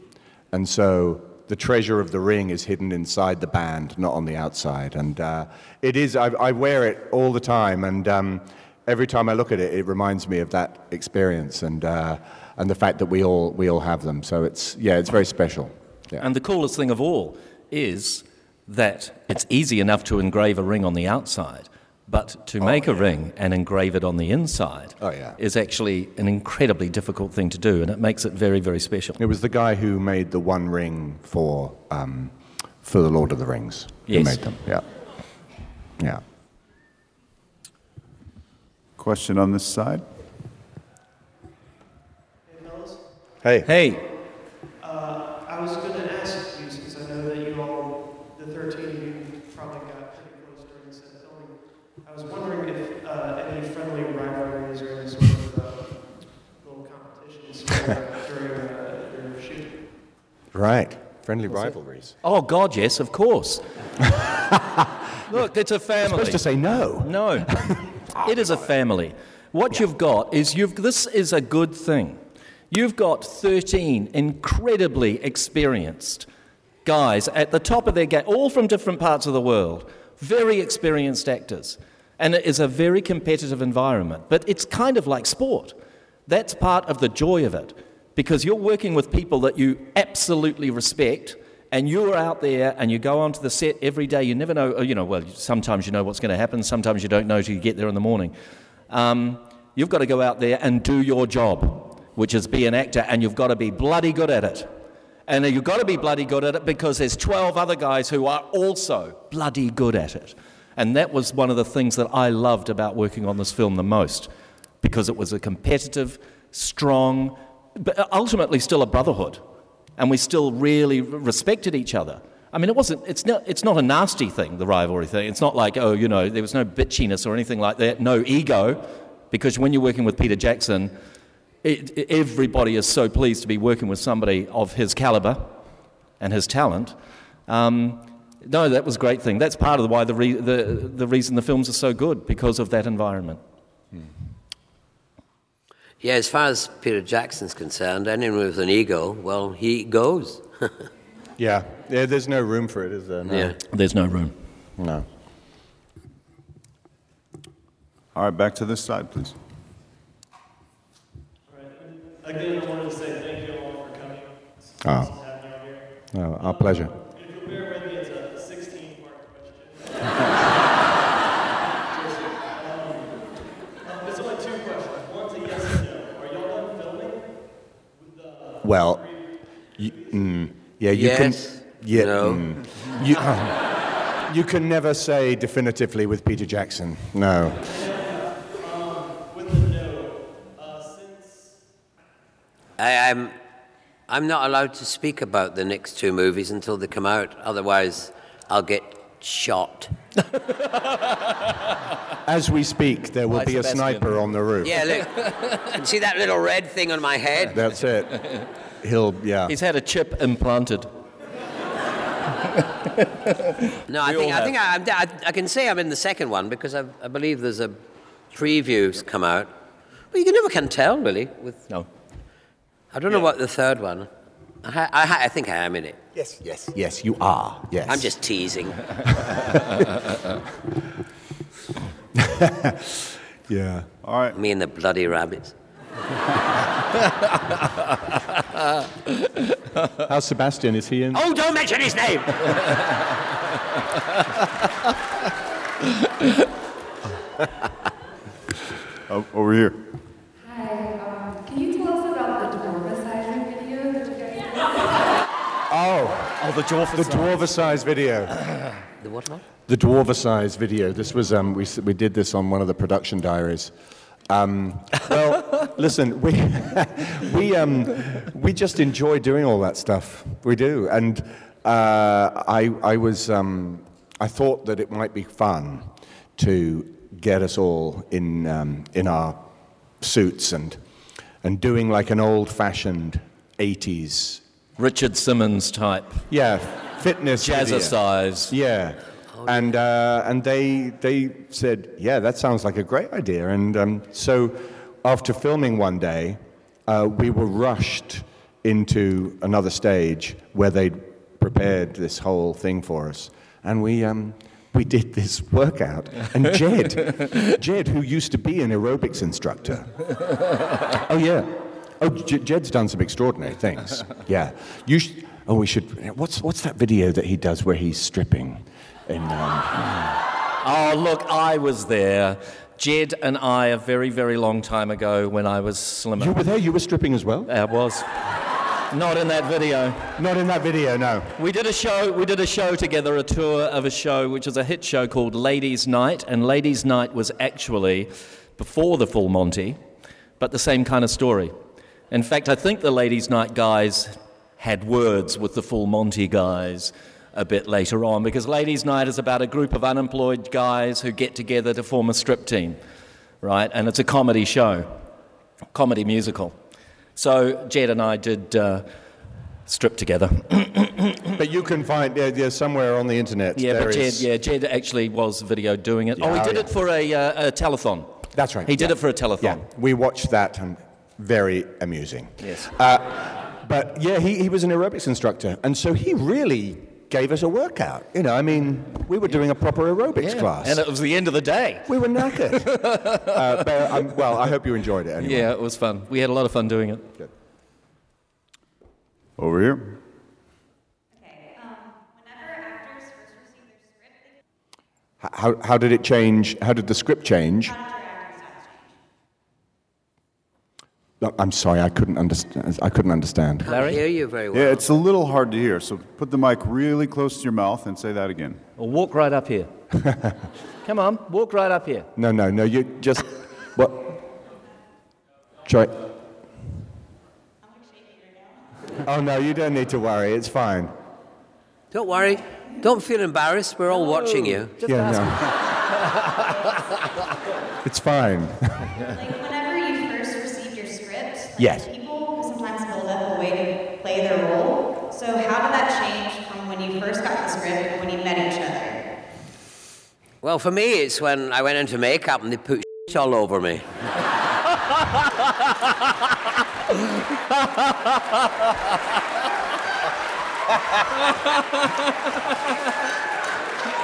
And so the treasure of the ring is hidden inside the band, not on the outside. And uh, it is, I, I wear it all the time. And um, every time I look at it, it reminds me of that experience and, uh, and the fact that we all, we all have them. So it's, yeah, it's very special. Yeah. And the coolest thing of all is that it's easy enough to engrave a ring on the outside, but to make a ring and engrave it on the inside Oh, yeah. is actually an incredibly difficult thing to do, and it makes it very, very special. It was the guy who made the one ring for, um, for the Lord of the Rings. Who Yes. made them, yeah. Yeah. Question on this side? Hey. Hey, Uh, I was going to ask you, because I know that you all, the 13 of you, probably got pretty close during the set filming. I was wondering if uh, any friendly rivalries or any sort of uh, little competitions uh, during uh, your shoot. Right. Friendly rivalries. oh God, yes, of course. Look, it's a family. Supposed to say no. No, it is a family. What you've got is you've. This is a good thing. You've got 13 incredibly experienced guys at the top of their game, all from different parts of the world, very experienced actors. And it is a very competitive environment. But it's kind of like sport. That's part of the joy of it because you're working with people that you absolutely respect. And you're out there and you go onto the set every day. You never know, you know, well, sometimes you know what's going to happen, sometimes you don't know till you get there in the morning. Um, you've got to go out there and do your job, which is be an actor, and you've got to be bloody good at it. And you've got to be bloody good at it because there's 12 other guys who are also bloody good at it. And that was one of the things that I loved about working on this film the most because it was a competitive, strong, but ultimately still a brotherhood. And we still really respected each other. I mean, it wasn't, it's, not, it's not a nasty thing, the rivalry thing. It's not like, oh, you know, there was no bitchiness or anything like that, no ego, because when you're working with Peter Jackson, it, it- everybody is so pleased to be working with somebody of his caliber and his talent. Um, no, that was a great thing. That's part of why the, re- the, the reason the films are so good, because of that environment. Yeah, as far as Peter Jackson's concerned, anyone with an ego, well, he goes. Yeah. yeah. There's no room for it, is there? No. Yeah. There's no room. No. All right, back to this side, please. Again, I wanted to say thank you all for coming. Oh. awesome having you all here. No, our pleasure. If you'll bear with me, it's a 16 part question. um, uh, there's only two questions. One's a yes and no. Are y'all done filming? Well, you, mm, yeah, you Yes. can. Yeah, No. mm. you, you can never say definitively with Peter Jackson. No. With the no, uh, since I, I'm, I'm not allowed to speak about the next two movies until they come out. Otherwise, I'll get shot. As we speak, there will By be a Sebastian. sniper on the roof. Yeah, look. see that little red thing on my head? That's it. He'll, yeah. He's had a chip implanted. No, I think, I, think I, I'm- I, I can say I'm in the second one because I, I believe there's a previews come out. But you can never can tell, really. With No. I don't know what the third one. I, I, I think I am in it. Yes, yes, yes, you are. Yes. I'm just teasing. Yeah. All right. Me and the bloody rabbits. How's Sebastian? Is he in? Oh, don't mention his name! Oh, over here. Hi, um, can you tell us about the dwarfizing video that you guys? Oh, Oh, the jaw the dwarvicized video. The what? what? The dwarvicized video. This was um, we we did this on one of the production diaries. Um, well, listen, we we um, we just enjoy doing all that stuff. We do, and uh, I I was um, I thought that it might be fun to get us all in um, in our suits and and doing like an old-fashioned '80s Richard Simmons type. yeah fitness video. Jazzercise. Yeah. And, uh, and they, they said, yeah, that sounds like a great idea. And um, so after filming one day, uh, we were rushed into another stage where they'd prepared this whole thing for us. And we, um, we did this workout. And Jed, Jed, who used to be an aerobics instructor. Oh, yeah. Oh, J- Jed's done some extraordinary things. Yeah. You sh- oh, we should. What's, what's that video that he does where he's stripping? In, um, Oh, look, I was there. Jed and I, a very, very long time ago when I was slimmer. you were there, you were stripping as well? I was. Not in that video. Not in that video, no. We did a show. We did a show together, a tour of a show, which is a hit show called Ladies' Night, and Ladies' Night was actually before the Full Monty, but the same kind of story. In fact, I think the Ladies' Night guys had words with the Full Monty guys a bit later on, because Ladies' Night is about a group of unemployed guys who get together to form a strip team, right? And it's a comedy show, comedy musical. So Jed and I did uh, strip together. But you can find, yeah, yeah, somewhere on the internet. Yeah, but Jed, yeah, Jed actually was video doing it. oh, he Yeah, did yeah. it for a, uh, a telethon. That's right. He did yeah. it for a telethon. Yeah, we watched that and very amusing. Yes. Uh, but yeah, he, he was an aerobics instructor, and so he really gave us a workout. You know, I mean, we were doing a proper aerobics Yeah, class. And it was the end of the day. we were knackered. uh, but, um, well, I hope you enjoyed it anyway. Yeah, it was fun. We had a lot of fun doing it. Good. Over here. Okay, um, whenever actors first receive their script, How, how did it change? How did the script change? how did your acting styles change? No, I'm sorry, I couldn't understand. I couldn't understand. Can't Larry? hear you very well. Yeah, it's a little hard to hear, so put the mic really close to your mouth and say that again. Well, walk right up here. Come on, walk right up here. No, no, no. You just what? Try. Oh no, you don't need to worry. It's fine. Don't worry. Don't feel embarrassed. We're all watching you. yeah, no. it's fine. Like, whenever you first received your script, like, Yes. people sometimes build up a way to play their role. So, how did that change from when you first got the script and when you met each other? Well, for me, it's when I went into makeup and they put shit all over me.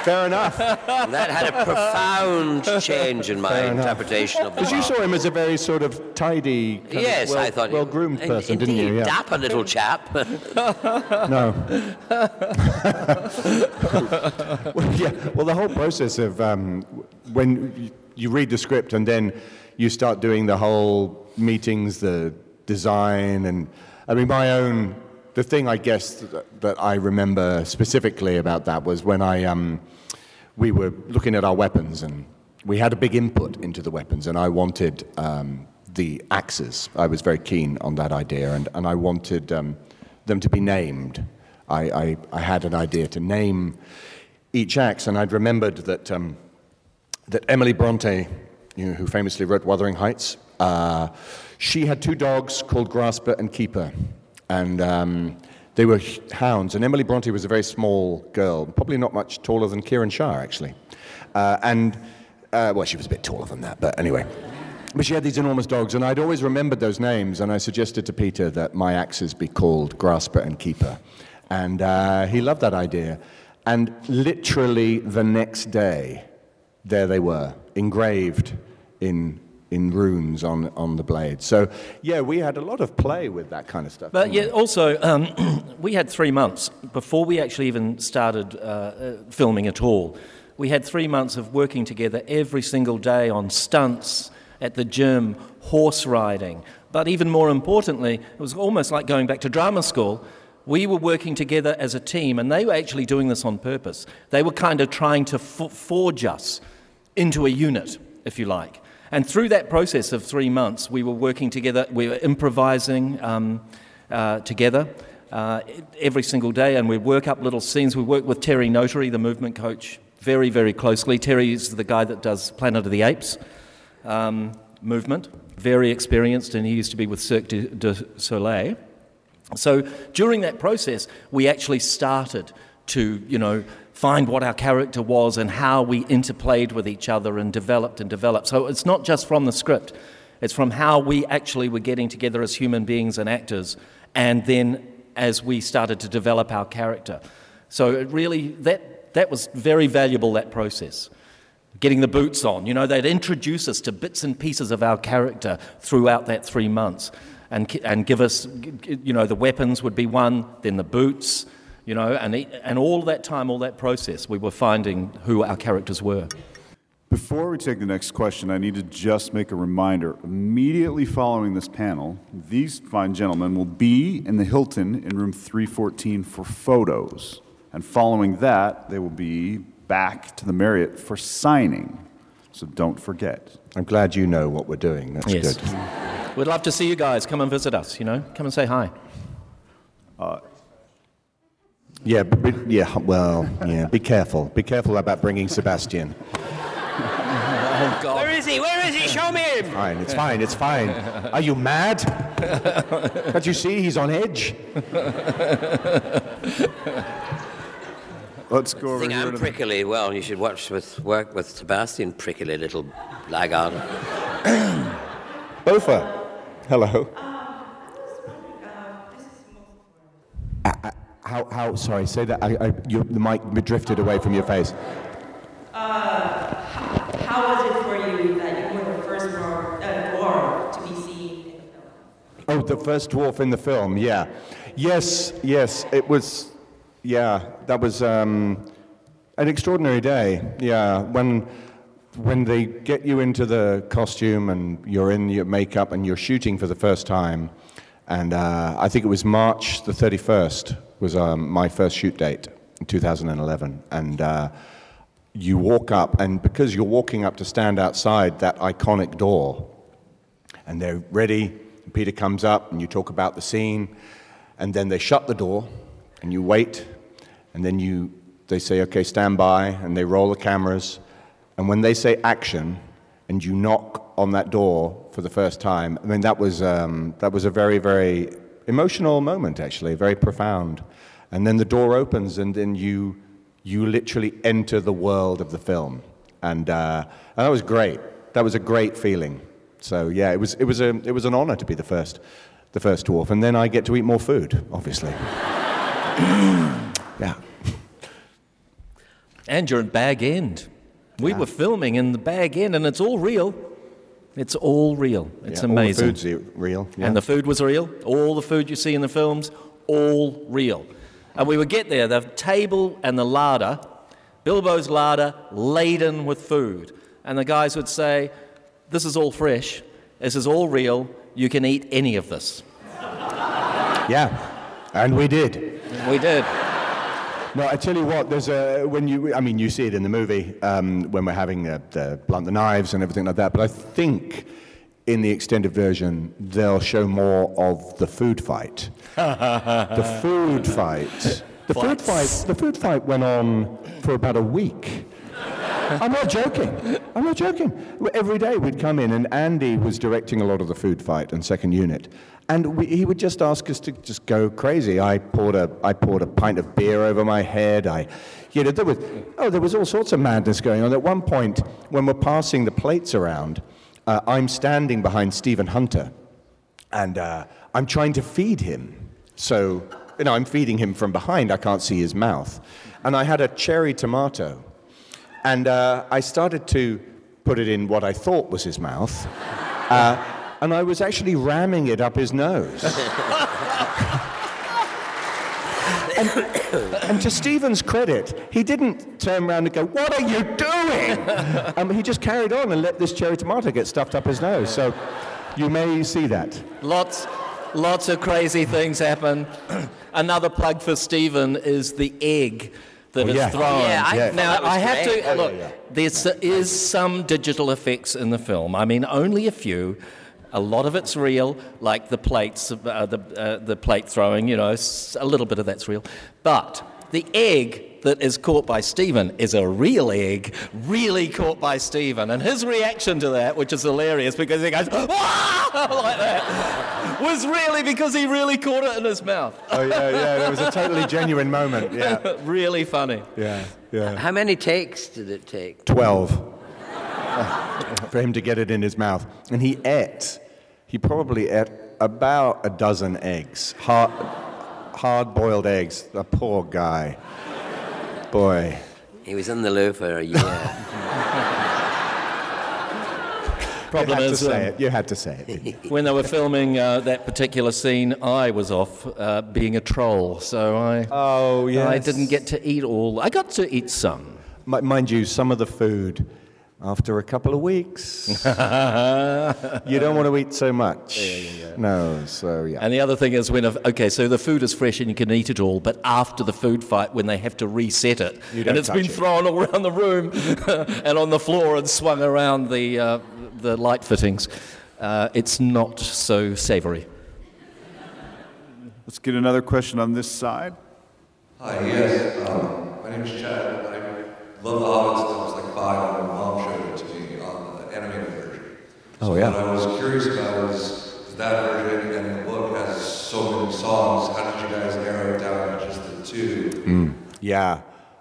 Fair enough. That had a profound change in my interpretation of the Because you saw him as a very sort of tidy, kind of Yes, well, I thought well groomed person, didn't you? Yeah. dapper little chap. No. well, yeah. Well, the whole process of um, when you read the script and then you start doing the whole meetings, the design, and I mean, my own. The thing I guess that, that I remember specifically about that was when I um, we were looking at our weapons and we had a big input into the weapons, and I wanted um, the axes. I was very keen on that idea, and, and I wanted um, them to be named. I, I, I had an idea to name each axe, and I'd remembered that, um, that Emily Bronte, you know, who famously wrote Wuthering Heights, uh, she had two dogs called Grasper and Keeper, and um, they were hounds. And Emily Bronte was a very small girl, probably not much taller than Kiran Shah, actually. Uh, and, uh, well, she was a bit taller than that, but anyway. But she had these enormous dogs, and I'd always remembered those names, and I suggested to Peter that my axes be called Grasper and Keeper. And uh, he loved that idea. And literally the next day, there they were, engraved in, in runes on, on the blade. So, yeah, we had a lot of play with that kind of stuff. But yeah, we? also, um, we had three months before we actually even started uh, uh, filming at all. We had three months of working together every single day on stunts, at the gym, horse riding. But even more importantly, it was almost like going back to drama school. We were working together as a team, and they were actually doing this on purpose. They were kind of trying to f- forge us into a unit, if you like. And through that process of three months, we were working together, we were improvising um, uh, together uh, every single day, and we'd work up little scenes. We worked with Terry Notary, the movement coach, very, very closely. Terry is the guy that does Planet of the Apes um, movement, very experienced, and he used to be with Cirque du, du Soleil. So during that process, we actually started to, you know, find what our character was and how we interplayed with each other and developed and developed. So it's not just from the script. It's from how we actually were getting together as human beings and actors, and then as we started to develop our character. So it really, that, that was very valuable, that process. Getting the boots on. You know, they'd introduce us to bits and pieces of our character throughout that three months and, and give us, you know, the weapons would be one, then the boots, you know, and, e- and all that time, all that process, we were finding who our characters were. Before we take the next question, I need to just make a reminder. Immediately following this panel, these fine gentlemen will be in the Hilton in room 314 for photos. And following that, they will be back to the Marriott for signing. So don't forget. I'm glad you know what we're doing. That's Yes. good. We'd love to see you guys. Come and visit us, you know, come and say hi. Uh, Yeah, but, but- yeah. Well, yeah. Be careful. Be careful about bringing Sebastian. Oh, God. Where is he? Where is he? Show me him. Fine. It's fine. It's fine. Are you mad? Can't you see he's on edge? Let's go I over think here I'm to the prickly. Well, you should watch with work with Sebastian, prickly little laggard. Bofa. Hello. Uh, uh, How, how, sorry, say that. I, I, you, the mic drifted away from your face. Uh, How was it for you that you were the first dwarf, uh, dwarf to be seen in the film? Oh, the first dwarf in the film, yeah. Yes, yes, it was, yeah, that was um, an extraordinary day, yeah. When, when they get you into the costume and you're in your makeup and you're shooting for the first time, and uh, I think it was March the 31st was um, my first shoot date in 2011, and uh, you walk up, and because you're walking up to stand outside that iconic door, and they're ready. And Peter comes up, and you talk about the scene, and then they shut the door, and you wait, and then you they say, "Okay, stand by," and they roll the cameras, and when they say action, and you knock on that door for the first time, I mean that was um, that was a very very emotional moment, actually, very profound, and then the door opens, and then you you literally enter the world of the film, and uh, and that was great. That was a great feeling. So yeah, it was it was a it was an honor to be the first the first dwarf, and then I get to eat more food, obviously. yeah. And you're in Bag End. We were filming in the Bag End, and it's all real. It's all real. It's Yeah, amazing. All the food's real. Yeah. And the food was real. All the food you see in the films, all real. And we would get there, the table and the larder, Bilbo's larder, laden with food. And the guys would say, This is all fresh. This is all real. You can eat any of this. yeah, and we did. We did. No, I tell you what. There's a when you. I mean, you see it in the movie um, when we're having uh, the blunt the knives and everything like that. But I think in the extended version they'll show more of the food fight. the food fight. The food fight. The food fight went on for about a week. I'm not joking. I'm not joking. Every day we'd come in, and Andy was directing a lot of the food fight and second unit, and we, he would just ask us to just go crazy. I poured a I poured a pint of beer over my head. I, you know, there was oh there was all sorts of madness going on. At one point, when we're passing the plates around, uh, I'm standing behind Stephen Hunter, and uh, I'm trying to feed him. So you know, I'm feeding him from behind. I can't see his mouth, and I had a cherry tomato. And uh, I started to put it in what I thought was his mouth. Uh, and I was actually ramming it up his nose. and, and to Stephen's credit, he didn't turn around and go, What are you doing? um, he just carried on and let this cherry tomato get stuffed up his nose. So you may see that. Lots, lots of crazy things happen. Another plug for Stephen is the egg that Oh, is yeah. thrown. Yeah, I thought now I have great. to look. There is some digital effects in the film. I mean, only a few. A lot of it's real, like the plates, uh, the uh, the plate throwing. You know, a little bit of that's real. But the egg that is caught by Stephen is a real egg, really caught by Stephen, and his reaction to that, which is hilarious because he goes "Ah!" like that, was really because he really caught it in his mouth. Oh, yeah, yeah. There was a totally genuine moment. Yeah, really funny. yeah, yeah. How many takes did it take? 12. for him to get it in his mouth. And he ate, he probably ate about a dozen eggs, hard, hard boiled eggs. A poor guy. Boy. He was in the loo for a year. Problem you had is, to say um, it. You had to say it. didn't you? when they were filming uh, that particular scene, I was off uh, being a troll, so I Oh, I didn't get to eat all. I got to eat some. Mi- Mind you, some of the food, after a couple of weeks, you don't want to eat so much. No, so yeah. And the other thing is when, a, okay, so the food is fresh and you can eat it all, but after the food fight, when they have to reset it, You and don't it's been it. thrown all around the room and on the floor and swung around the, uh, the light fittings, uh, it's not so savoury. Let's get another question on this side. Hi, yes. Um, my name is Chad. I love The Hobbit since I was like five when my mom showed it to me on the animated version. Oh, yeah. What I was curious about is, that version and the book has so many songs. How did you guys narrow it down to just the two? Yeah,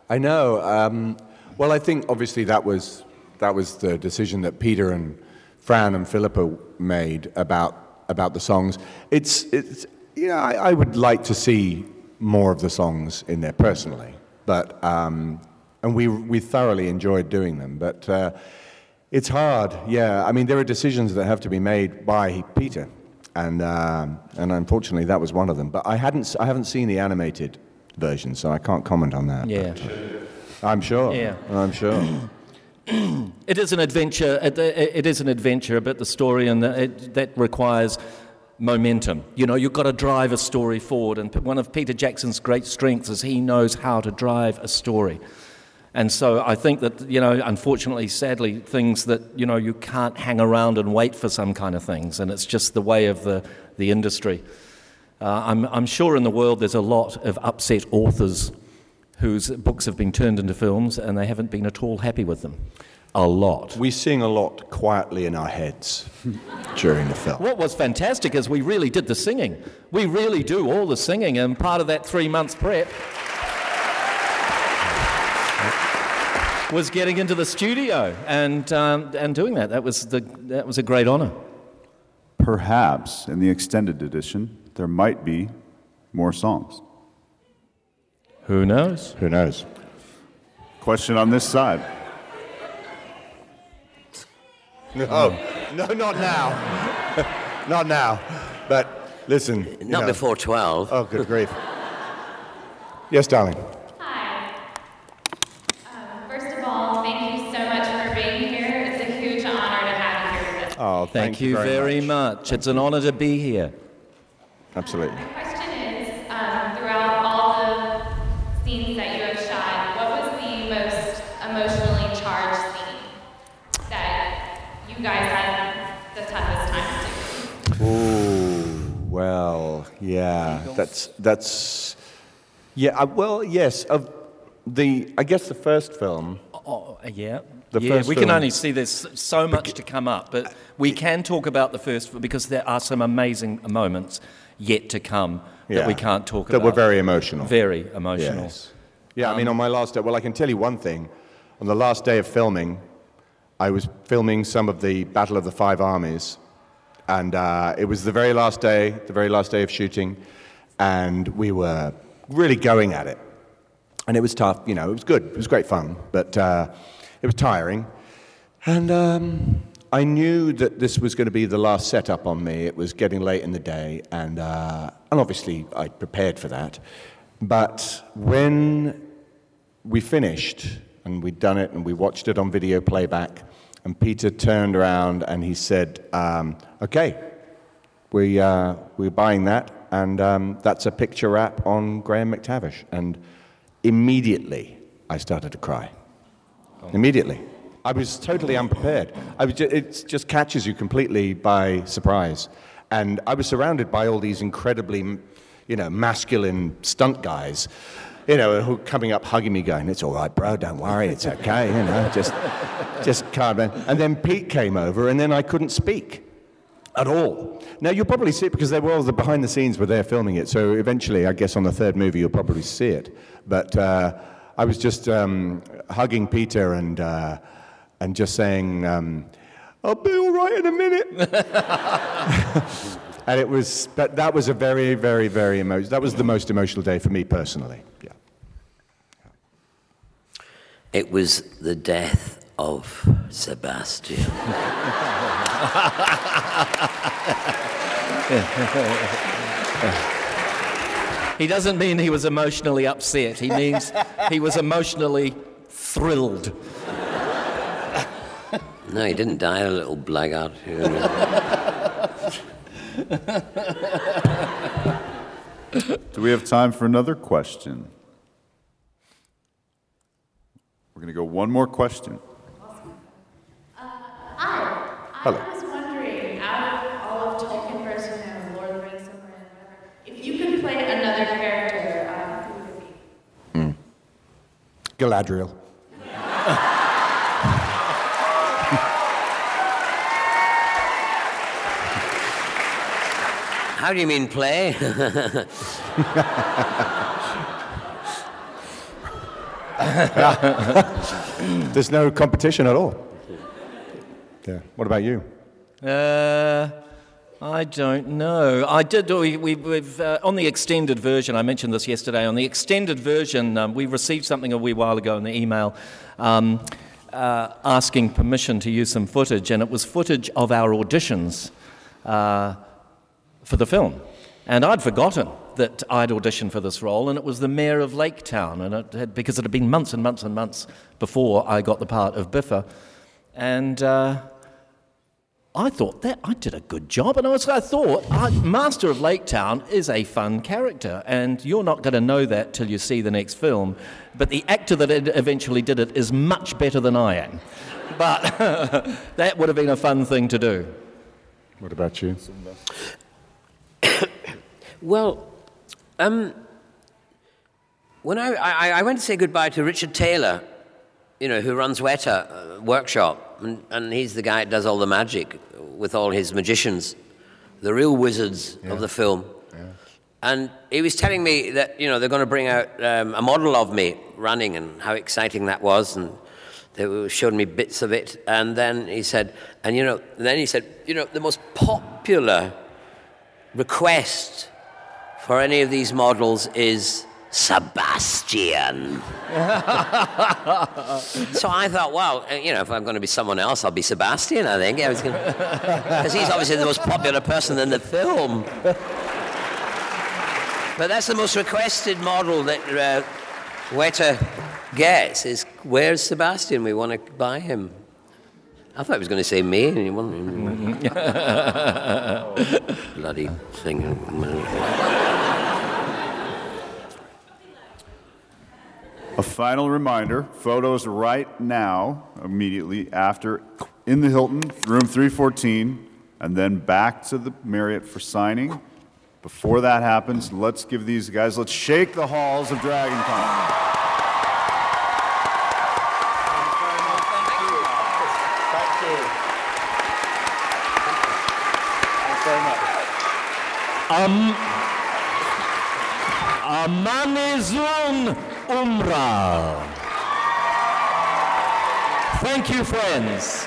I know. Um, well, I think obviously that was that was the decision that Peter and Fran and Philippa made about about the songs. It's it's yeah, I, I would like to see more of the songs in there personally, but um, and we we thoroughly enjoyed doing them, but. Uh, it's hard, yeah. I mean, there are decisions that have to be made by Peter, and um, and unfortunately, that was one of them. But I hadn't, I haven't seen the animated version, so I can't comment on that. Yeah. I'm sure. Yeah. I'm sure. It is an adventure. It, it is an adventure, but the story and the, it, that requires momentum. You know, you've got to drive a story forward. And one of Peter Jackson's great strengths is he knows how to drive a story. And so I think that, you know, unfortunately, sadly, things that, you know, you can't hang around and wait for some kind of things. And it's just the way of the, the industry. Uh, I'm, I'm sure in the world there's a lot of upset authors whose books have been turned into films and they haven't been at all happy with them. A lot. We sing a lot quietly in our heads during the film. What was fantastic is we really did the singing. We really do all the singing, and part of that three months prep was getting into the studio and, um, and doing that. That was, the, that was a great honour. Perhaps in the extended edition, there might be more songs. Who knows? Who knows? Question on this side. No, no, not now. not now. But listen. you Not know- before 12. Oh, good grief. yes, darling. Oh, Thank, you very, much. It's an honour to be here. Absolutely. My question is, um, throughout all the scenes that you have shot, what was the most emotionally charged scene that you guys had the toughest time to do? Ooh, well, yeah, that's that's yeah. Uh, well, yes. Of the, I guess the first film. Oh, yeah. The yeah, we can only see there's so much to come up, but we can talk about the first because there are some amazing moments yet to come that Yeah, we can't talk that about. That were very emotional. Very emotional. Yes. Yeah, I mean, on my last day, well, I can tell you one thing. On the last day of filming, I was filming some of the Battle of the Five Armies, and uh, it was the very last day, the very last day of shooting, and we were really going at it. And it was tough, you know, it was good, it was great fun, but uh, it was tiring. And um, I knew that this was going to be the last setup on me. It was getting late in the day, and, uh, and obviously I'd prepared for that. But when we finished and we'd done it and we watched it on video playback, and Peter turned around and he said, um, Okay, we, uh, we're buying that, and um, that's a picture wrap on Graham McTavish. And immediately I started to cry. Immediately. I was totally unprepared. Was it just catches you completely by surprise. And I was surrounded by all these incredibly, you know, masculine stunt guys, you know, who coming up hugging me, going, "It's all right, bro. Don't worry. It's okay. You know, just, just calm down." And then Pete came over, and then I couldn't speak at all. Now you'll probably see it because they were all the behind the scenes were there filming it. So eventually, I guess on the third movie, you'll probably see it. But uh, I was just um, hugging Peter and uh, and just saying, um, I'll be all right in a minute. and it was, but that was a very, very, very emotional, that was the most emotional day for me personally. Yeah. It was the death of Sebastian. He doesn't mean he was emotionally upset. He means he was emotionally thrilled. No, he didn't die, a little blackguard. Do we have time for another question? We're going to go one more question. Hi. Uh, Hello. I was wondering, out of all of Tolkien versus you know, Lord of the Rings, Silmarillion, whatever, if you could play another character, um, who would it be? Galadriel. How do you mean play? There's no competition at all. Yeah. What about you? Uh, I don't know. I did. We, we've uh, on the extended version. I mentioned this yesterday. On the extended version, um, we received something a wee while ago in the email. Um, uh, asking permission to use some footage, and it was footage of our auditions uh, for the film. And I'd forgotten that I'd auditioned for this role, and it was the mayor of Lake Town, and it had, because it had been months and months and months before I got the part of Bifur. And uh, I thought that I did a good job, and I, was, I thought I, Master of Lake Town is a fun character, and you're not going to know that till you see the next film. But the actor that eventually did it is much better than I am. But that would have been a fun thing to do. What about you? Well, um, when I, I, I went to say goodbye to Richard Taylor, you know, who runs Weta uh, Workshop, and, and he's the guy that does all the magic with all his magicians, the real wizards of the film. And he was telling me that, you know, they're going to bring out um, a model of me running and how exciting that was. And they were showing me bits of it. And then he said, and, you know, and then he said, you know, the most popular request for any of these models is Sebastian. so I thought, well, uh, you know, if I'm going to be someone else, I'll be Sebastian, I think. Because he's obviously the most popular person in the film. But that's the most requested model that uh, Weta gets is, where's Sebastian? We want to buy him. I thought he was going to say me, and he wasn't. Bloody thing. A final reminder photos right now, immediately after, in the Hilton, room 314, and then back to the Marriott for signing. Before that happens, let's give these guys, let's shake the halls of Dragon Con. Um, Umra. Thank you, friends.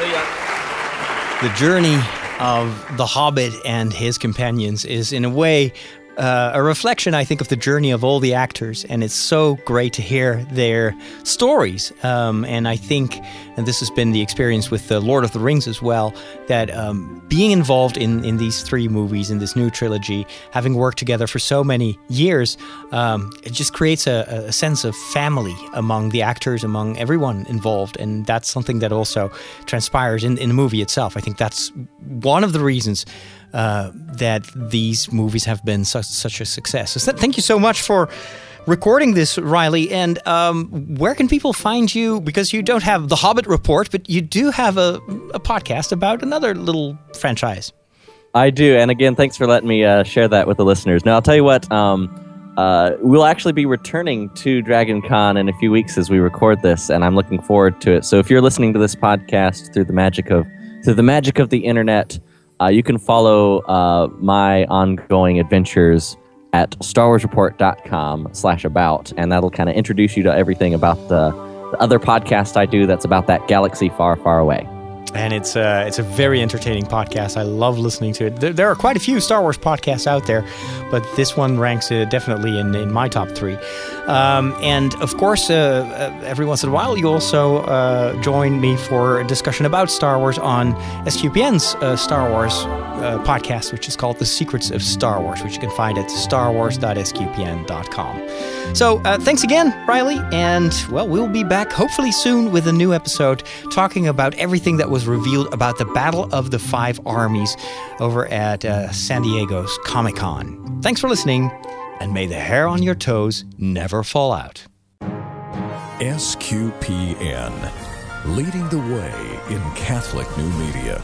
Oh, the journey of the Hobbit and his companions is, in a way, uh, a reflection, I think, of the journey of all the actors, and it's so great to hear their stories. Um, and I think, and this has been the experience with the Lord of the Rings as well, that um, being involved in in these three movies in this new trilogy, having worked together for so many years, um, it just creates a, a sense of family among the actors, among everyone involved, and that's something that also transpires in in the movie itself. I think that's one of the reasons uh, that these movies have been such, such a success. So thank you so much for recording this, Riley. And um, where can people find you? Because you don't have the Hobbit report, but you do have a, a podcast about another little franchise. I do, and again, thanks for letting me uh, share that with the listeners. Now, I'll tell you what. Um, uh, we'll actually be returning to Dragon Con in a few weeks as we record this, and I'm looking forward to it. So, if you're listening to this podcast through the magic of through the magic of the internet, uh, you can follow uh, my ongoing adventures at starwarsreport.com slash about and that'll kind of introduce you to everything about the the other podcast I do that's about that galaxy far, far away. And it's uh, it's a very entertaining podcast. I love listening to it. There, there are quite a few Star Wars podcasts out there, but this one ranks uh, definitely in, in my top three. Um, and of course, uh, uh, every once in a while, you also uh, join me for a discussion about Star Wars on SQPN's Star Wars podcast, which is called The Secrets of Star Wars, which you can find at starwars.sqpn.com. So thanks again, Riley, and well, we'll be back hopefully soon with a new episode talking about everything that was revealed about the Battle of the Five Armies over at uh, San Diego's Comic Con. Thanks for listening, and may the hair on your toes never fall out. SQPN, leading the way in Catholic new media.